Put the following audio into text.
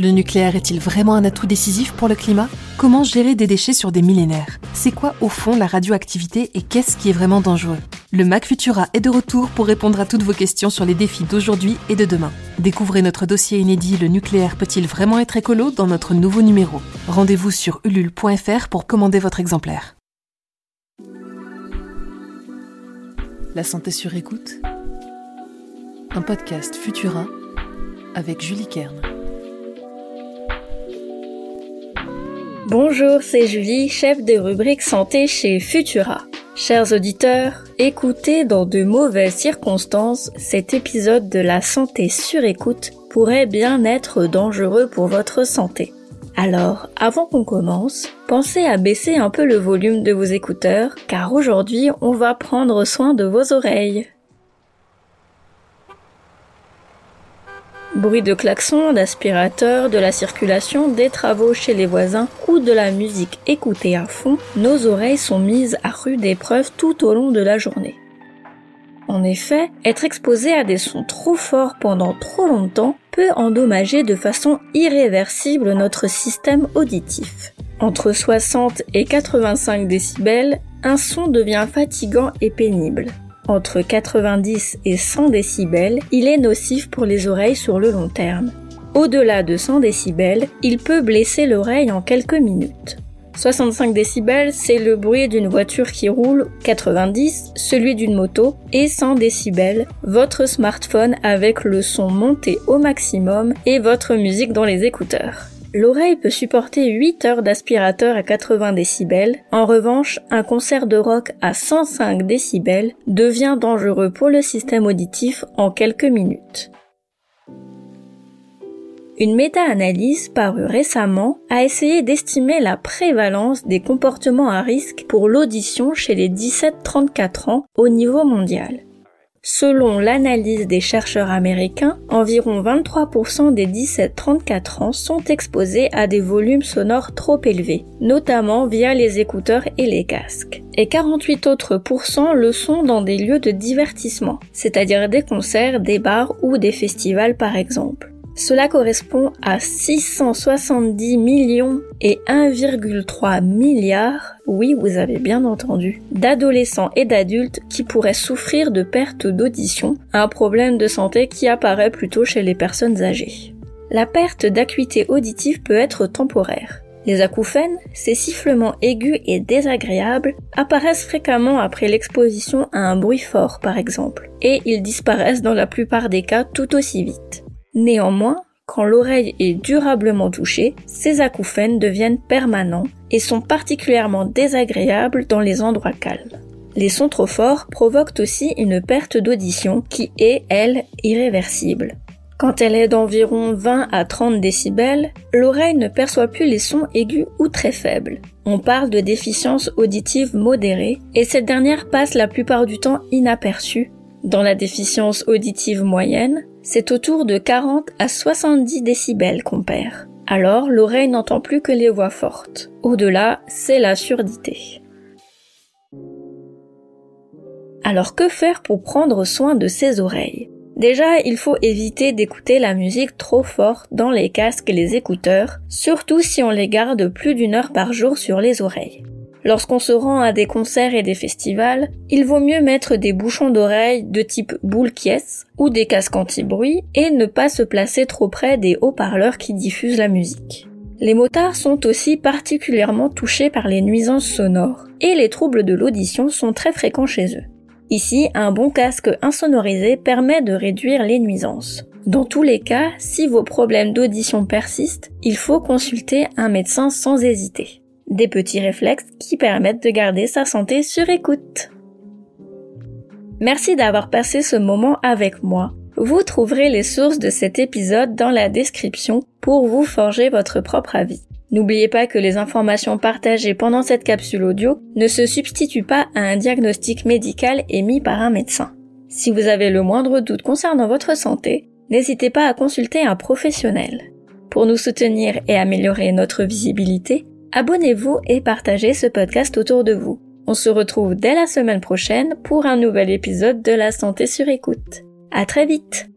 Le nucléaire est-il vraiment un atout décisif pour le climat? Comment gérer des déchets sur des millénaires? C'est quoi au fond la radioactivité et qu'est-ce qui est vraiment dangereux? Le Mac Futura est de retour pour répondre à toutes vos questions sur les défis d'aujourd'hui et de demain. Découvrez notre dossier inédit Le nucléaire peut-il vraiment être écolo dans notre nouveau numéro. Rendez-vous sur ulule.fr pour commander votre exemplaire. La santé sur écoute Un podcast Futura avec Julie Kern. Bonjour, c'est Julie, chef de rubrique santé chez Futura. Chers auditeurs, écoutez dans de mauvaises circonstances, cet épisode de la santé sur écoute pourrait bien être dangereux pour votre santé. Alors, avant qu'on commence, pensez à baisser un peu le volume de vos écouteurs, car aujourd'hui on va prendre soin de vos oreilles. Bruit de klaxon, d'aspirateur, de la circulation, des travaux chez les voisins ou de la musique écoutée à fond, nos oreilles sont mises à rude épreuve tout au long de la journée. En effet, être exposé à des sons trop forts pendant trop longtemps peut endommager de façon irréversible notre système auditif. Entre 60 et 85 décibels, un son devient fatigant et pénible entre 90 et 100 décibels, il est nocif pour les oreilles sur le long terme. Au-delà de 100 décibels, il peut blesser l'oreille en quelques minutes. 65 décibels, c'est le bruit d'une voiture qui roule, 90, celui d'une moto, et 100 décibels, votre smartphone avec le son monté au maximum et votre musique dans les écouteurs. L'oreille peut supporter 8 heures d'aspirateur à 80 décibels. En revanche, un concert de rock à 105 décibels devient dangereux pour le système auditif en quelques minutes. Une méta-analyse parue récemment a essayé d'estimer la prévalence des comportements à risque pour l'audition chez les 17-34 ans au niveau mondial. Selon l'analyse des chercheurs américains, environ 23% des 17-34 ans sont exposés à des volumes sonores trop élevés, notamment via les écouteurs et les casques. Et 48 autres le sont dans des lieux de divertissement, c'est-à-dire des concerts, des bars ou des festivals par exemple. Cela correspond à 670 millions et 1,3 milliard, oui vous avez bien entendu, d'adolescents et d'adultes qui pourraient souffrir de perte d'audition, un problème de santé qui apparaît plutôt chez les personnes âgées. La perte d'acuité auditive peut être temporaire. Les acouphènes, ces sifflements aigus et désagréables, apparaissent fréquemment après l'exposition à un bruit fort par exemple, et ils disparaissent dans la plupart des cas tout aussi vite. Néanmoins, quand l'oreille est durablement touchée, ces acouphènes deviennent permanents et sont particulièrement désagréables dans les endroits calmes. Les sons trop forts provoquent aussi une perte d'audition qui est, elle, irréversible. Quand elle est d'environ 20 à 30 décibels, l'oreille ne perçoit plus les sons aigus ou très faibles. On parle de déficience auditive modérée et cette dernière passe la plupart du temps inaperçue. Dans la déficience auditive moyenne, c'est autour de 40 à 70 décibels qu'on perd. Alors l'oreille n'entend plus que les voix fortes. Au-delà, c'est la surdité. Alors que faire pour prendre soin de ses oreilles? Déjà, il faut éviter d'écouter la musique trop fort dans les casques et les écouteurs, surtout si on les garde plus d'une heure par jour sur les oreilles. Lorsqu'on se rend à des concerts et des festivals, il vaut mieux mettre des bouchons d'oreilles de type boule quies ou des casques anti-bruit et ne pas se placer trop près des haut-parleurs qui diffusent la musique. Les motards sont aussi particulièrement touchés par les nuisances sonores et les troubles de l'audition sont très fréquents chez eux. Ici, un bon casque insonorisé permet de réduire les nuisances. Dans tous les cas, si vos problèmes d'audition persistent, il faut consulter un médecin sans hésiter des petits réflexes qui permettent de garder sa santé sur écoute. Merci d'avoir passé ce moment avec moi. Vous trouverez les sources de cet épisode dans la description pour vous forger votre propre avis. N'oubliez pas que les informations partagées pendant cette capsule audio ne se substituent pas à un diagnostic médical émis par un médecin. Si vous avez le moindre doute concernant votre santé, n'hésitez pas à consulter un professionnel. Pour nous soutenir et améliorer notre visibilité, abonnez-vous et partagez ce podcast autour de vous. On se retrouve dès la semaine prochaine pour un nouvel épisode de la santé sur écoute. À très vite!